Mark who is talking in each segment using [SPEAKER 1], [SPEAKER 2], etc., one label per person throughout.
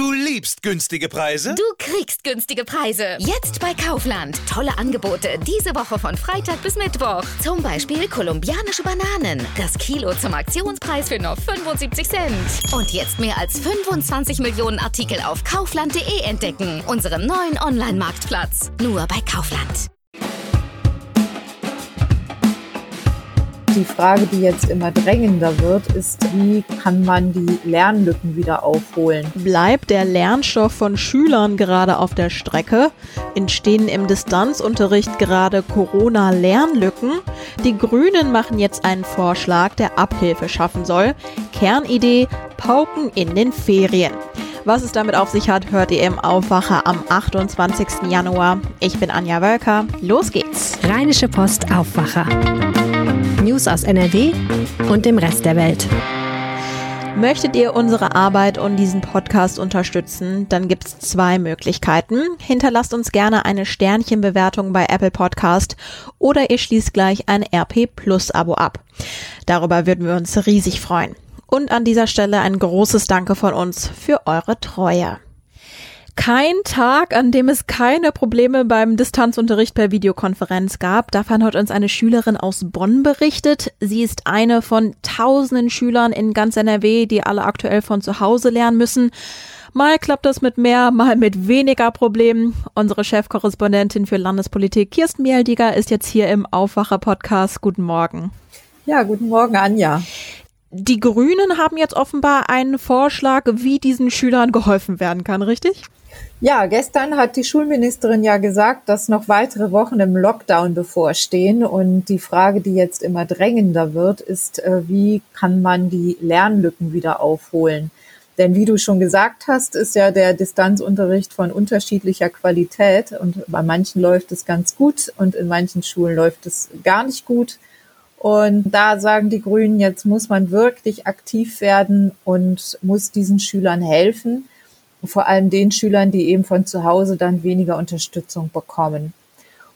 [SPEAKER 1] Du liebst günstige Preise?
[SPEAKER 2] Du kriegst günstige Preise. Jetzt bei Kaufland. Tolle Angebote diese Woche von Freitag bis Mittwoch. Zum Beispiel kolumbianische Bananen. Das Kilo zum Aktionspreis für nur 75 Cent. Und jetzt mehr als 25 Millionen Artikel auf kaufland.de entdecken. Unseren neuen Online-Marktplatz. Nur bei Kaufland.
[SPEAKER 3] Die Frage, die jetzt immer drängender wird, ist, wie kann man die Lernlücken wieder aufholen?
[SPEAKER 4] Bleibt der Lernstoff von Schülern gerade auf der Strecke? Entstehen im Distanzunterricht gerade Corona-Lernlücken? Die Grünen machen jetzt einen Vorschlag, der Abhilfe schaffen soll. Kernidee, Pauken in den Ferien. Was es damit auf sich hat, hört ihr im Aufwacher am 28. Januar. Ich bin Anja Wölker. Los geht's.
[SPEAKER 5] Rheinische Post Aufwacher. News aus NRW und dem Rest der Welt.
[SPEAKER 4] Möchtet ihr unsere Arbeit und diesen Podcast unterstützen, dann gibt es zwei Möglichkeiten. Hinterlasst uns gerne eine Sternchenbewertung bei Apple Podcast oder ihr schließt gleich ein RP Plus Abo ab. Darüber würden wir uns riesig freuen. Und an dieser Stelle ein großes Danke von uns für eure Treue kein Tag, an dem es keine Probleme beim Distanzunterricht per Videokonferenz gab. Davon hat uns eine Schülerin aus Bonn berichtet. Sie ist eine von tausenden Schülern in ganz NRW, die alle aktuell von zu Hause lernen müssen. Mal klappt das mit mehr, mal mit weniger Problemen. Unsere Chefkorrespondentin für Landespolitik, Kirsten Mieldiger, ist jetzt hier im Aufwacher-Podcast. Guten Morgen.
[SPEAKER 3] Ja, guten Morgen, Anja.
[SPEAKER 4] Die Grünen haben jetzt offenbar einen Vorschlag, wie diesen Schülern geholfen werden kann, richtig?
[SPEAKER 3] Ja, gestern hat die Schulministerin ja gesagt, dass noch weitere Wochen im Lockdown bevorstehen. Und die Frage, die jetzt immer drängender wird, ist, äh, wie kann man die Lernlücken wieder aufholen? Denn wie du schon gesagt hast, ist ja der Distanzunterricht von unterschiedlicher Qualität. Und bei manchen läuft es ganz gut und in manchen Schulen läuft es gar nicht gut. Und da sagen die Grünen, jetzt muss man wirklich aktiv werden und muss diesen Schülern helfen vor allem den Schülern, die eben von zu Hause dann weniger Unterstützung bekommen.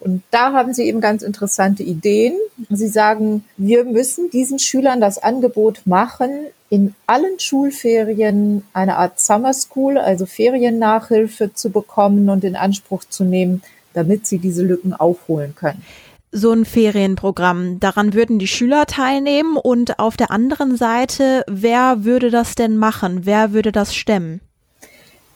[SPEAKER 3] Und da haben Sie eben ganz interessante Ideen. Sie sagen, wir müssen diesen Schülern das Angebot machen, in allen Schulferien eine Art Summer School, also Feriennachhilfe zu bekommen und in Anspruch zu nehmen, damit sie diese Lücken aufholen können
[SPEAKER 4] so ein Ferienprogramm. Daran würden die Schüler teilnehmen und auf der anderen Seite, wer würde das denn machen? Wer würde das stemmen?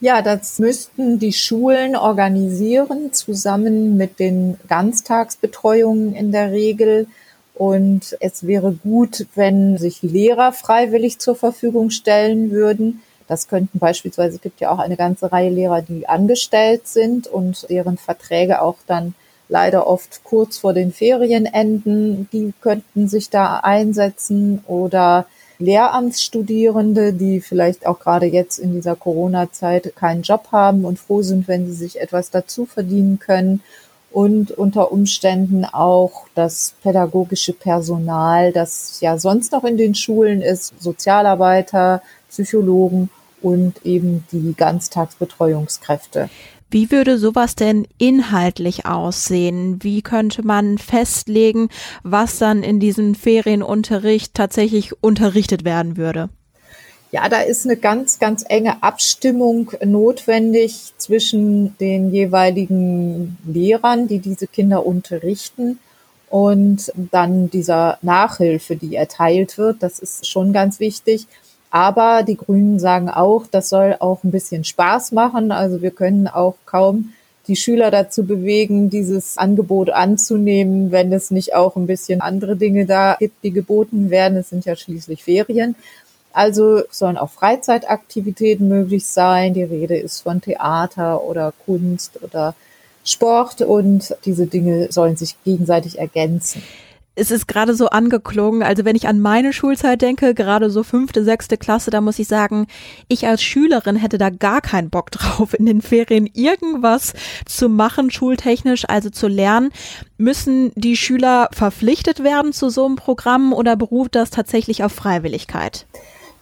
[SPEAKER 3] Ja, das müssten die Schulen organisieren, zusammen mit den Ganztagsbetreuungen in der Regel. Und es wäre gut, wenn sich Lehrer freiwillig zur Verfügung stellen würden. Das könnten beispielsweise, es gibt ja auch eine ganze Reihe Lehrer, die angestellt sind und deren Verträge auch dann leider oft kurz vor den Ferien enden. Die könnten sich da einsetzen oder Lehramtsstudierende, die vielleicht auch gerade jetzt in dieser Corona-Zeit keinen Job haben und froh sind, wenn sie sich etwas dazu verdienen können und unter Umständen auch das pädagogische Personal, das ja sonst noch in den Schulen ist, Sozialarbeiter, Psychologen und eben die Ganztagsbetreuungskräfte.
[SPEAKER 4] Wie würde sowas denn inhaltlich aussehen? Wie könnte man festlegen, was dann in diesem Ferienunterricht tatsächlich unterrichtet werden würde?
[SPEAKER 3] Ja, da ist eine ganz, ganz enge Abstimmung notwendig zwischen den jeweiligen Lehrern, die diese Kinder unterrichten und dann dieser Nachhilfe, die erteilt wird. Das ist schon ganz wichtig. Aber die Grünen sagen auch, das soll auch ein bisschen Spaß machen. Also wir können auch kaum die Schüler dazu bewegen, dieses Angebot anzunehmen, wenn es nicht auch ein bisschen andere Dinge da gibt, die geboten werden. Es sind ja schließlich Ferien. Also sollen auch Freizeitaktivitäten möglich sein. Die Rede ist von Theater oder Kunst oder Sport und diese Dinge sollen sich gegenseitig ergänzen
[SPEAKER 4] es ist gerade so angeklungen. Also wenn ich an meine Schulzeit denke, gerade so fünfte, sechste Klasse, da muss ich sagen, ich als Schülerin hätte da gar keinen Bock drauf, in den Ferien irgendwas zu machen, schultechnisch, also zu lernen. Müssen die Schüler verpflichtet werden zu so einem Programm oder beruht das tatsächlich auf Freiwilligkeit?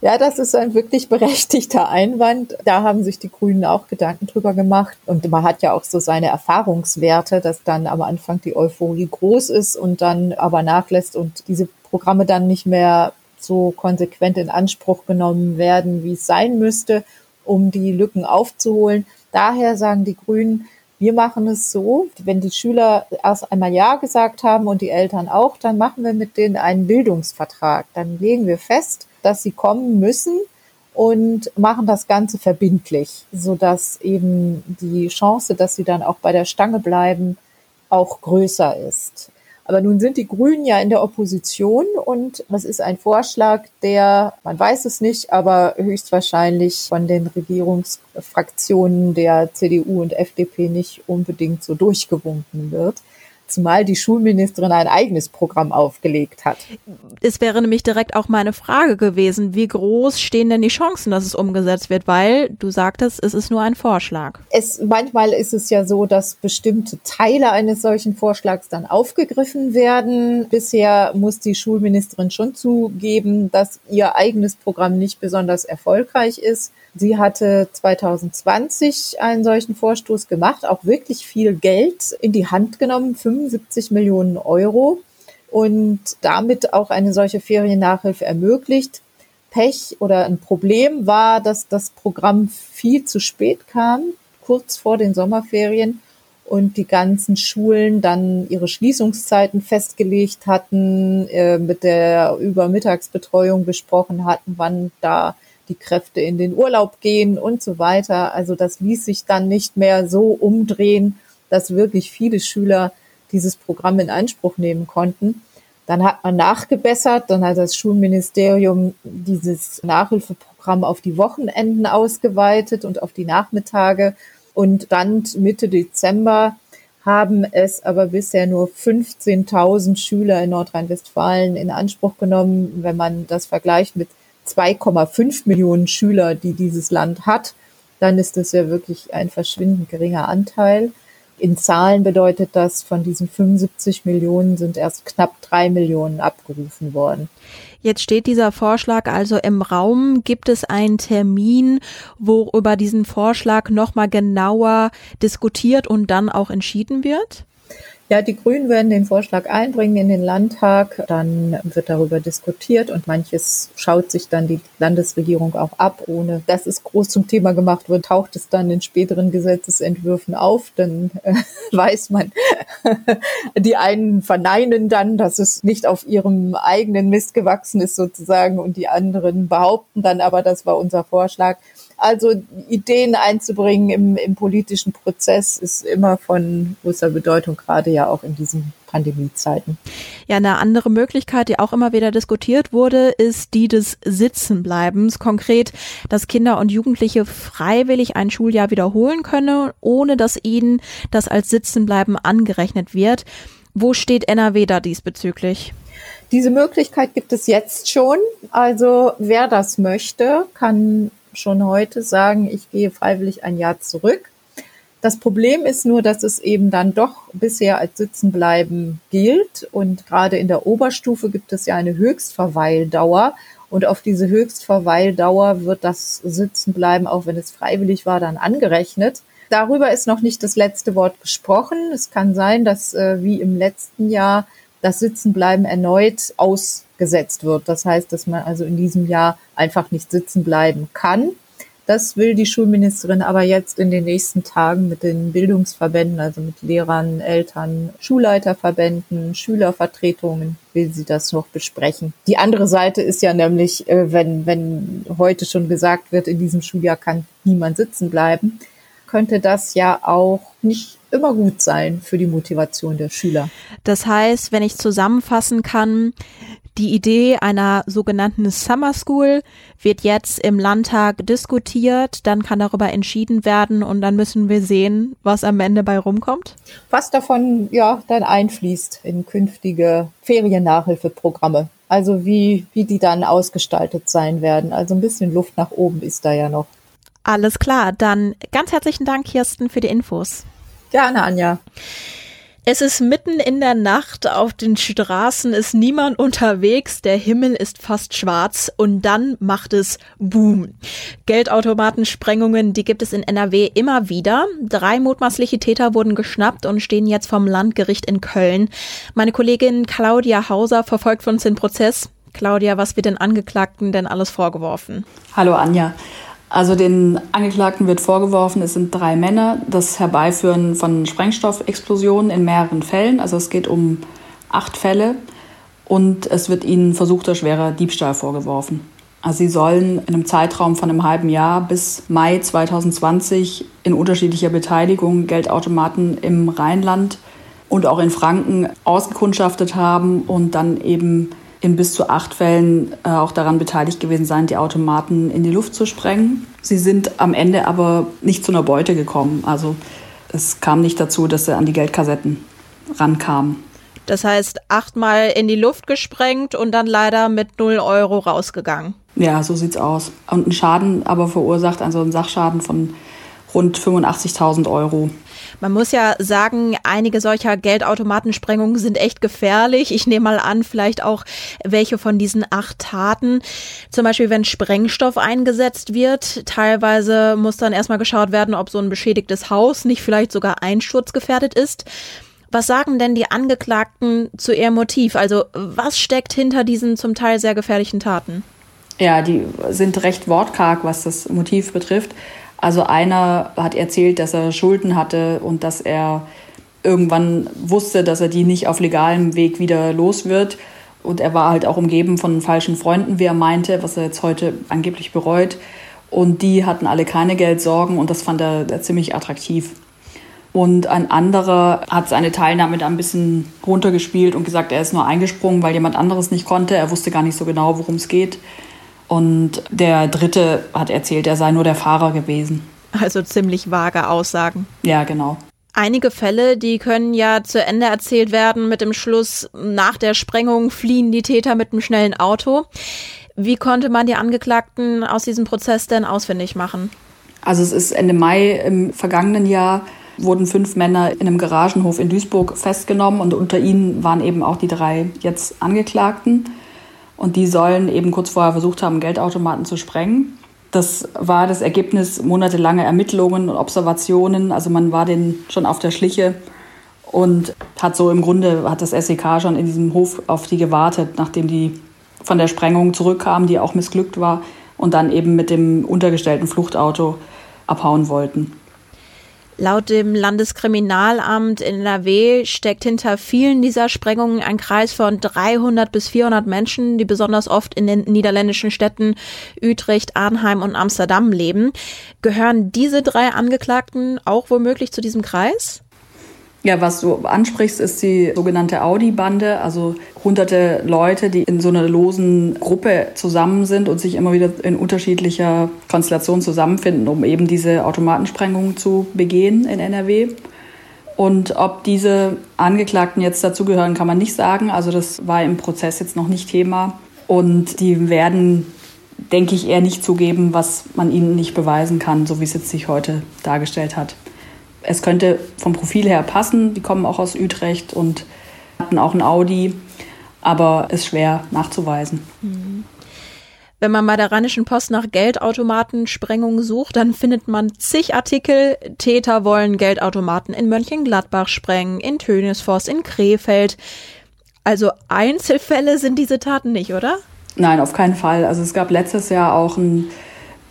[SPEAKER 3] Ja, das ist ein wirklich berechtigter Einwand. Da haben sich die Grünen auch Gedanken drüber gemacht. Und man hat ja auch so seine Erfahrungswerte, dass dann am Anfang die Euphorie groß ist und dann aber nachlässt und diese Programme dann nicht mehr so konsequent in Anspruch genommen werden, wie es sein müsste. um die Lücken aufzuholen. Daher sagen die Grünen, wir machen es so, wenn die Schüler erst einmal Ja gesagt haben und die Eltern auch, dann machen wir mit denen einen Bildungsvertrag. Dann legen wir fest, dass sie kommen müssen und machen das Ganze verbindlich, sodass eben die Chance, dass sie dann auch bei der Stange bleiben, auch größer ist. Aber nun sind die Grünen ja in der Opposition und das ist ein Vorschlag, der, man weiß es nicht, aber höchstwahrscheinlich von den Regierungsfraktionen der CDU und FDP nicht unbedingt so durchgewunken wird zumal die Schulministerin ein eigenes Programm aufgelegt hat.
[SPEAKER 4] Es wäre nämlich direkt auch meine Frage gewesen, wie groß stehen denn die Chancen, dass es umgesetzt wird, weil du sagtest, es ist nur ein Vorschlag.
[SPEAKER 3] Es, manchmal ist es ja so, dass bestimmte Teile eines solchen Vorschlags dann aufgegriffen werden. Bisher muss die Schulministerin schon zugeben, dass ihr eigenes Programm nicht besonders erfolgreich ist. Sie hatte 2020 einen solchen Vorstoß gemacht, auch wirklich viel Geld in die Hand genommen, 75 Millionen Euro und damit auch eine solche Feriennachhilfe ermöglicht. Pech oder ein Problem war, dass das Programm viel zu spät kam, kurz vor den Sommerferien und die ganzen Schulen dann ihre Schließungszeiten festgelegt hatten, äh, mit der Übermittagsbetreuung besprochen hatten, wann da die Kräfte in den Urlaub gehen und so weiter. Also das ließ sich dann nicht mehr so umdrehen, dass wirklich viele Schüler dieses Programm in Anspruch nehmen konnten. Dann hat man nachgebessert, dann hat das Schulministerium dieses Nachhilfeprogramm auf die Wochenenden ausgeweitet und auf die Nachmittage. Und dann Mitte Dezember haben es aber bisher nur 15.000 Schüler in Nordrhein-Westfalen in Anspruch genommen. Wenn man das vergleicht mit 2,5 Millionen Schüler, die dieses Land hat, dann ist das ja wirklich ein verschwindend geringer Anteil. In Zahlen bedeutet das, von diesen 75 Millionen sind erst knapp drei Millionen abgerufen worden.
[SPEAKER 4] Jetzt steht dieser Vorschlag also im Raum. Gibt es einen Termin, wo über diesen Vorschlag nochmal genauer diskutiert und dann auch entschieden wird?
[SPEAKER 3] Ja, die Grünen werden den Vorschlag einbringen in den Landtag. Dann wird darüber diskutiert und manches schaut sich dann die Landesregierung auch ab, ohne dass es groß zum Thema gemacht wird. Taucht es dann in späteren Gesetzesentwürfen auf, dann äh, weiß man, die einen verneinen dann, dass es nicht auf ihrem eigenen Mist gewachsen ist sozusagen und die anderen behaupten dann aber, das war unser Vorschlag. Also Ideen einzubringen im, im politischen Prozess ist immer von großer Bedeutung, gerade ja auch in diesen Pandemiezeiten.
[SPEAKER 4] Ja, eine andere Möglichkeit, die auch immer wieder diskutiert wurde, ist die des Sitzenbleibens. Konkret, dass Kinder und Jugendliche freiwillig ein Schuljahr wiederholen können, ohne dass ihnen das als Sitzenbleiben angerechnet wird. Wo steht NRW da diesbezüglich?
[SPEAKER 3] Diese Möglichkeit gibt es jetzt schon. Also wer das möchte, kann schon heute sagen, ich gehe freiwillig ein Jahr zurück. Das Problem ist nur, dass es eben dann doch bisher als Sitzenbleiben gilt. Und gerade in der Oberstufe gibt es ja eine Höchstverweildauer. Und auf diese Höchstverweildauer wird das Sitzenbleiben, auch wenn es freiwillig war, dann angerechnet. Darüber ist noch nicht das letzte Wort gesprochen. Es kann sein, dass äh, wie im letzten Jahr das Sitzenbleiben erneut ausgesetzt wird. Das heißt, dass man also in diesem Jahr einfach nicht sitzen bleiben kann. Das will die Schulministerin aber jetzt in den nächsten Tagen mit den Bildungsverbänden, also mit Lehrern, Eltern, Schulleiterverbänden, Schülervertretungen, will sie das noch besprechen. Die andere Seite ist ja nämlich, äh, wenn, wenn heute schon gesagt wird, in diesem Schuljahr kann niemand sitzen bleiben, könnte das ja auch nicht immer gut sein für die Motivation der Schüler.
[SPEAKER 4] Das heißt, wenn ich zusammenfassen kann, die Idee einer sogenannten Summer School wird jetzt im Landtag diskutiert, dann kann darüber entschieden werden und dann müssen wir sehen, was am Ende bei rumkommt.
[SPEAKER 3] Was davon ja dann einfließt in künftige Feriennachhilfeprogramme. Also wie, wie die dann ausgestaltet sein werden. Also ein bisschen Luft nach oben ist da ja noch.
[SPEAKER 4] Alles klar, dann ganz herzlichen Dank, Kirsten, für die Infos.
[SPEAKER 3] Gerne, Anja.
[SPEAKER 4] Es ist mitten in der Nacht, auf den Straßen ist niemand unterwegs, der Himmel ist fast schwarz und dann macht es Boom. Geldautomatensprengungen, die gibt es in NRW immer wieder. Drei mutmaßliche Täter wurden geschnappt und stehen jetzt vom Landgericht in Köln. Meine Kollegin Claudia Hauser verfolgt von uns den Prozess. Claudia, was wird den Angeklagten denn alles vorgeworfen?
[SPEAKER 6] Hallo Anja. Also den Angeklagten wird vorgeworfen, es sind drei Männer, das Herbeiführen von Sprengstoffexplosionen in mehreren Fällen. Also es geht um acht Fälle und es wird ihnen versuchter schwerer Diebstahl vorgeworfen. Also sie sollen in einem Zeitraum von einem halben Jahr bis Mai 2020 in unterschiedlicher Beteiligung Geldautomaten im Rheinland und auch in Franken ausgekundschaftet haben und dann eben in bis zu acht Fällen äh, auch daran beteiligt gewesen sein, die Automaten in die Luft zu sprengen. Sie sind am Ende aber nicht zu einer Beute gekommen. Also es kam nicht dazu, dass sie an die Geldkassetten rankamen.
[SPEAKER 4] Das heißt, achtmal in die Luft gesprengt und dann leider mit 0 Euro rausgegangen.
[SPEAKER 6] Ja, so sieht's aus. Und ein Schaden aber verursacht, also ein Sachschaden von rund 85.000 Euro.
[SPEAKER 4] Man muss ja sagen, einige solcher Geldautomatensprengungen sind echt gefährlich. Ich nehme mal an, vielleicht auch welche von diesen acht Taten. Zum Beispiel, wenn Sprengstoff eingesetzt wird. Teilweise muss dann erstmal geschaut werden, ob so ein beschädigtes Haus nicht vielleicht sogar einsturzgefährdet ist. Was sagen denn die Angeklagten zu ihrem Motiv? Also was steckt hinter diesen zum Teil sehr gefährlichen Taten?
[SPEAKER 6] Ja, die sind recht wortkarg, was das Motiv betrifft. Also einer hat erzählt, dass er Schulden hatte und dass er irgendwann wusste, dass er die nicht auf legalem Weg wieder los wird. Und er war halt auch umgeben von falschen Freunden, wie er meinte, was er jetzt heute angeblich bereut. Und die hatten alle keine Geldsorgen und das fand er ziemlich attraktiv. Und ein anderer hat seine Teilnahme da ein bisschen runtergespielt und gesagt, er ist nur eingesprungen, weil jemand anderes nicht konnte. Er wusste gar nicht so genau, worum es geht. Und der dritte hat erzählt, er sei nur der Fahrer gewesen.
[SPEAKER 4] Also ziemlich vage Aussagen.
[SPEAKER 6] Ja, genau.
[SPEAKER 4] Einige Fälle, die können ja zu Ende erzählt werden mit dem Schluss, nach der Sprengung fliehen die Täter mit einem schnellen Auto. Wie konnte man die Angeklagten aus diesem Prozess denn ausfindig machen?
[SPEAKER 6] Also es ist Ende Mai im vergangenen Jahr wurden fünf Männer in einem Garagenhof in Duisburg festgenommen und unter ihnen waren eben auch die drei jetzt Angeklagten. Und die sollen eben kurz vorher versucht haben, Geldautomaten zu sprengen. Das war das Ergebnis monatelanger Ermittlungen und Observationen. Also man war denen schon auf der Schliche und hat so im Grunde, hat das SEK schon in diesem Hof auf die gewartet, nachdem die von der Sprengung zurückkamen, die auch missglückt war, und dann eben mit dem untergestellten Fluchtauto abhauen wollten.
[SPEAKER 4] Laut dem Landeskriminalamt in NRW steckt hinter vielen dieser Sprengungen ein Kreis von 300 bis 400 Menschen, die besonders oft in den niederländischen Städten Utrecht, Arnheim und Amsterdam leben. Gehören diese drei Angeklagten auch womöglich zu diesem Kreis?
[SPEAKER 6] Ja, was du ansprichst, ist die sogenannte Audi-Bande, also hunderte Leute, die in so einer losen Gruppe zusammen sind und sich immer wieder in unterschiedlicher Konstellation zusammenfinden, um eben diese Automatensprengungen zu begehen in NRW. Und ob diese Angeklagten jetzt dazugehören, kann man nicht sagen. Also das war im Prozess jetzt noch nicht Thema. Und die werden, denke ich, eher nicht zugeben, was man ihnen nicht beweisen kann, so wie es jetzt sich heute dargestellt hat es könnte vom Profil her passen. Die kommen auch aus Utrecht und hatten auch ein Audi, aber ist schwer nachzuweisen.
[SPEAKER 4] Wenn man bei der Rheinischen Post nach Geldautomatensprengungen sucht, dann findet man zig Artikel. Täter wollen Geldautomaten in Mönchengladbach sprengen, in Tönisforst, in Krefeld. Also Einzelfälle sind diese Taten nicht, oder?
[SPEAKER 6] Nein, auf keinen Fall. Also es gab letztes Jahr auch einen,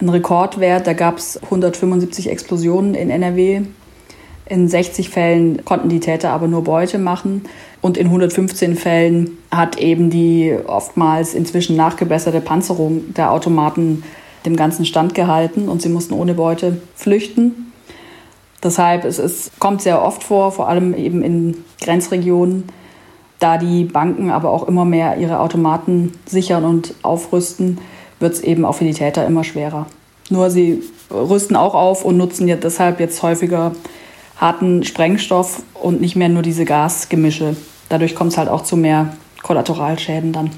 [SPEAKER 6] einen Rekordwert. Da gab es 175 Explosionen in NRW. In 60 Fällen konnten die Täter aber nur Beute machen. Und in 115 Fällen hat eben die oftmals inzwischen nachgebesserte Panzerung der Automaten dem Ganzen Stand gehalten und sie mussten ohne Beute flüchten. Deshalb es, es kommt sehr oft vor, vor allem eben in Grenzregionen, da die Banken aber auch immer mehr ihre Automaten sichern und aufrüsten, wird es eben auch für die Täter immer schwerer. Nur sie rüsten auch auf und nutzen ja deshalb jetzt häufiger harten Sprengstoff und nicht mehr nur diese Gasgemische. Dadurch kommt es halt auch zu mehr Kollateralschäden dann.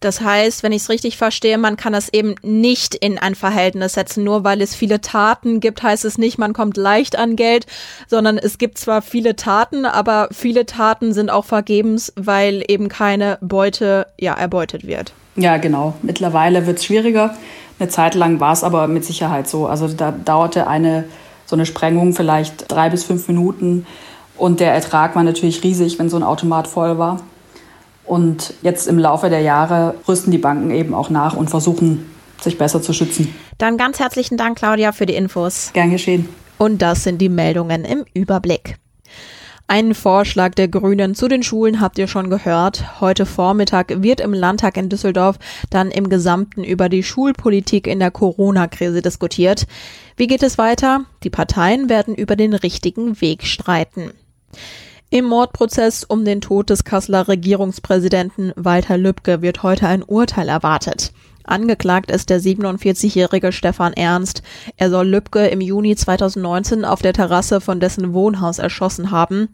[SPEAKER 4] Das heißt, wenn ich es richtig verstehe, man kann das eben nicht in ein Verhältnis setzen. Nur weil es viele Taten gibt, heißt es nicht, man kommt leicht an Geld, sondern es gibt zwar viele Taten, aber viele Taten sind auch vergebens, weil eben keine Beute ja erbeutet wird.
[SPEAKER 6] Ja, genau. Mittlerweile wird es schwieriger. Eine Zeit lang war es aber mit Sicherheit so. Also da dauerte eine so eine Sprengung vielleicht drei bis fünf Minuten. Und der Ertrag war natürlich riesig, wenn so ein Automat voll war. Und jetzt im Laufe der Jahre rüsten die Banken eben auch nach und versuchen, sich besser zu schützen.
[SPEAKER 4] Dann ganz herzlichen Dank, Claudia, für die Infos.
[SPEAKER 6] Gern geschehen.
[SPEAKER 4] Und das sind die Meldungen im Überblick. Einen Vorschlag der Grünen zu den Schulen habt ihr schon gehört. Heute Vormittag wird im Landtag in Düsseldorf dann im Gesamten über die Schulpolitik in der Corona-Krise diskutiert. Wie geht es weiter? Die Parteien werden über den richtigen Weg streiten. Im Mordprozess um den Tod des Kasseler Regierungspräsidenten Walter Lübcke wird heute ein Urteil erwartet. Angeklagt ist der 47-jährige Stefan Ernst. Er soll Lübcke im Juni 2019 auf der Terrasse von dessen Wohnhaus erschossen haben.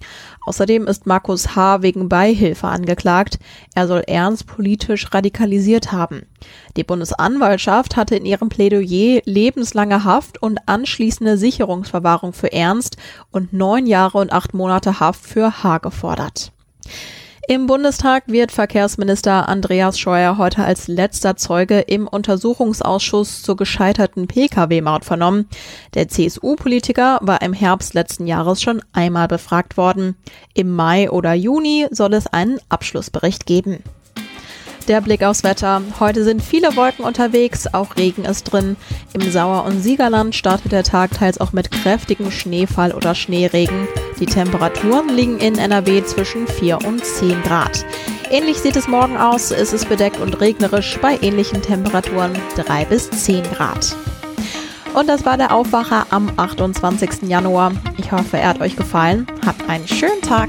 [SPEAKER 4] Außerdem ist Markus H. wegen Beihilfe angeklagt. Er soll Ernst politisch radikalisiert haben. Die Bundesanwaltschaft hatte in ihrem Plädoyer lebenslange Haft und anschließende Sicherungsverwahrung für Ernst und neun Jahre und acht Monate Haft für H. gefordert. Im Bundestag wird Verkehrsminister Andreas Scheuer heute als letzter Zeuge im Untersuchungsausschuss zur gescheiterten Pkw-Maut vernommen. Der CSU-Politiker war im Herbst letzten Jahres schon einmal befragt worden. Im Mai oder Juni soll es einen Abschlussbericht geben. Der Blick aufs Wetter. Heute sind viele Wolken unterwegs, auch Regen ist drin. Im Sauer- und Siegerland startet der Tag teils auch mit kräftigem Schneefall oder Schneeregen. Die Temperaturen liegen in NRW zwischen 4 und 10 Grad. Ähnlich sieht es morgen aus. Es ist bedeckt und regnerisch bei ähnlichen Temperaturen 3 bis 10 Grad. Und das war der Aufwacher am 28. Januar. Ich hoffe, er hat euch gefallen. Habt einen schönen Tag.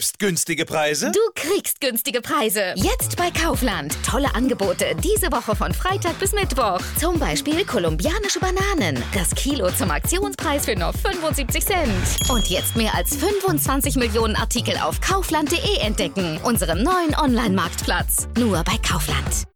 [SPEAKER 1] Du liebst günstige Preise?
[SPEAKER 2] Du kriegst günstige Preise. Jetzt bei Kaufland. Tolle Angebote diese Woche von Freitag bis Mittwoch. Zum Beispiel kolumbianische Bananen. Das Kilo zum Aktionspreis für nur 75 Cent. Und jetzt mehr als 25 Millionen Artikel auf kaufland.de entdecken. Unserem neuen Online-Marktplatz. Nur bei Kaufland.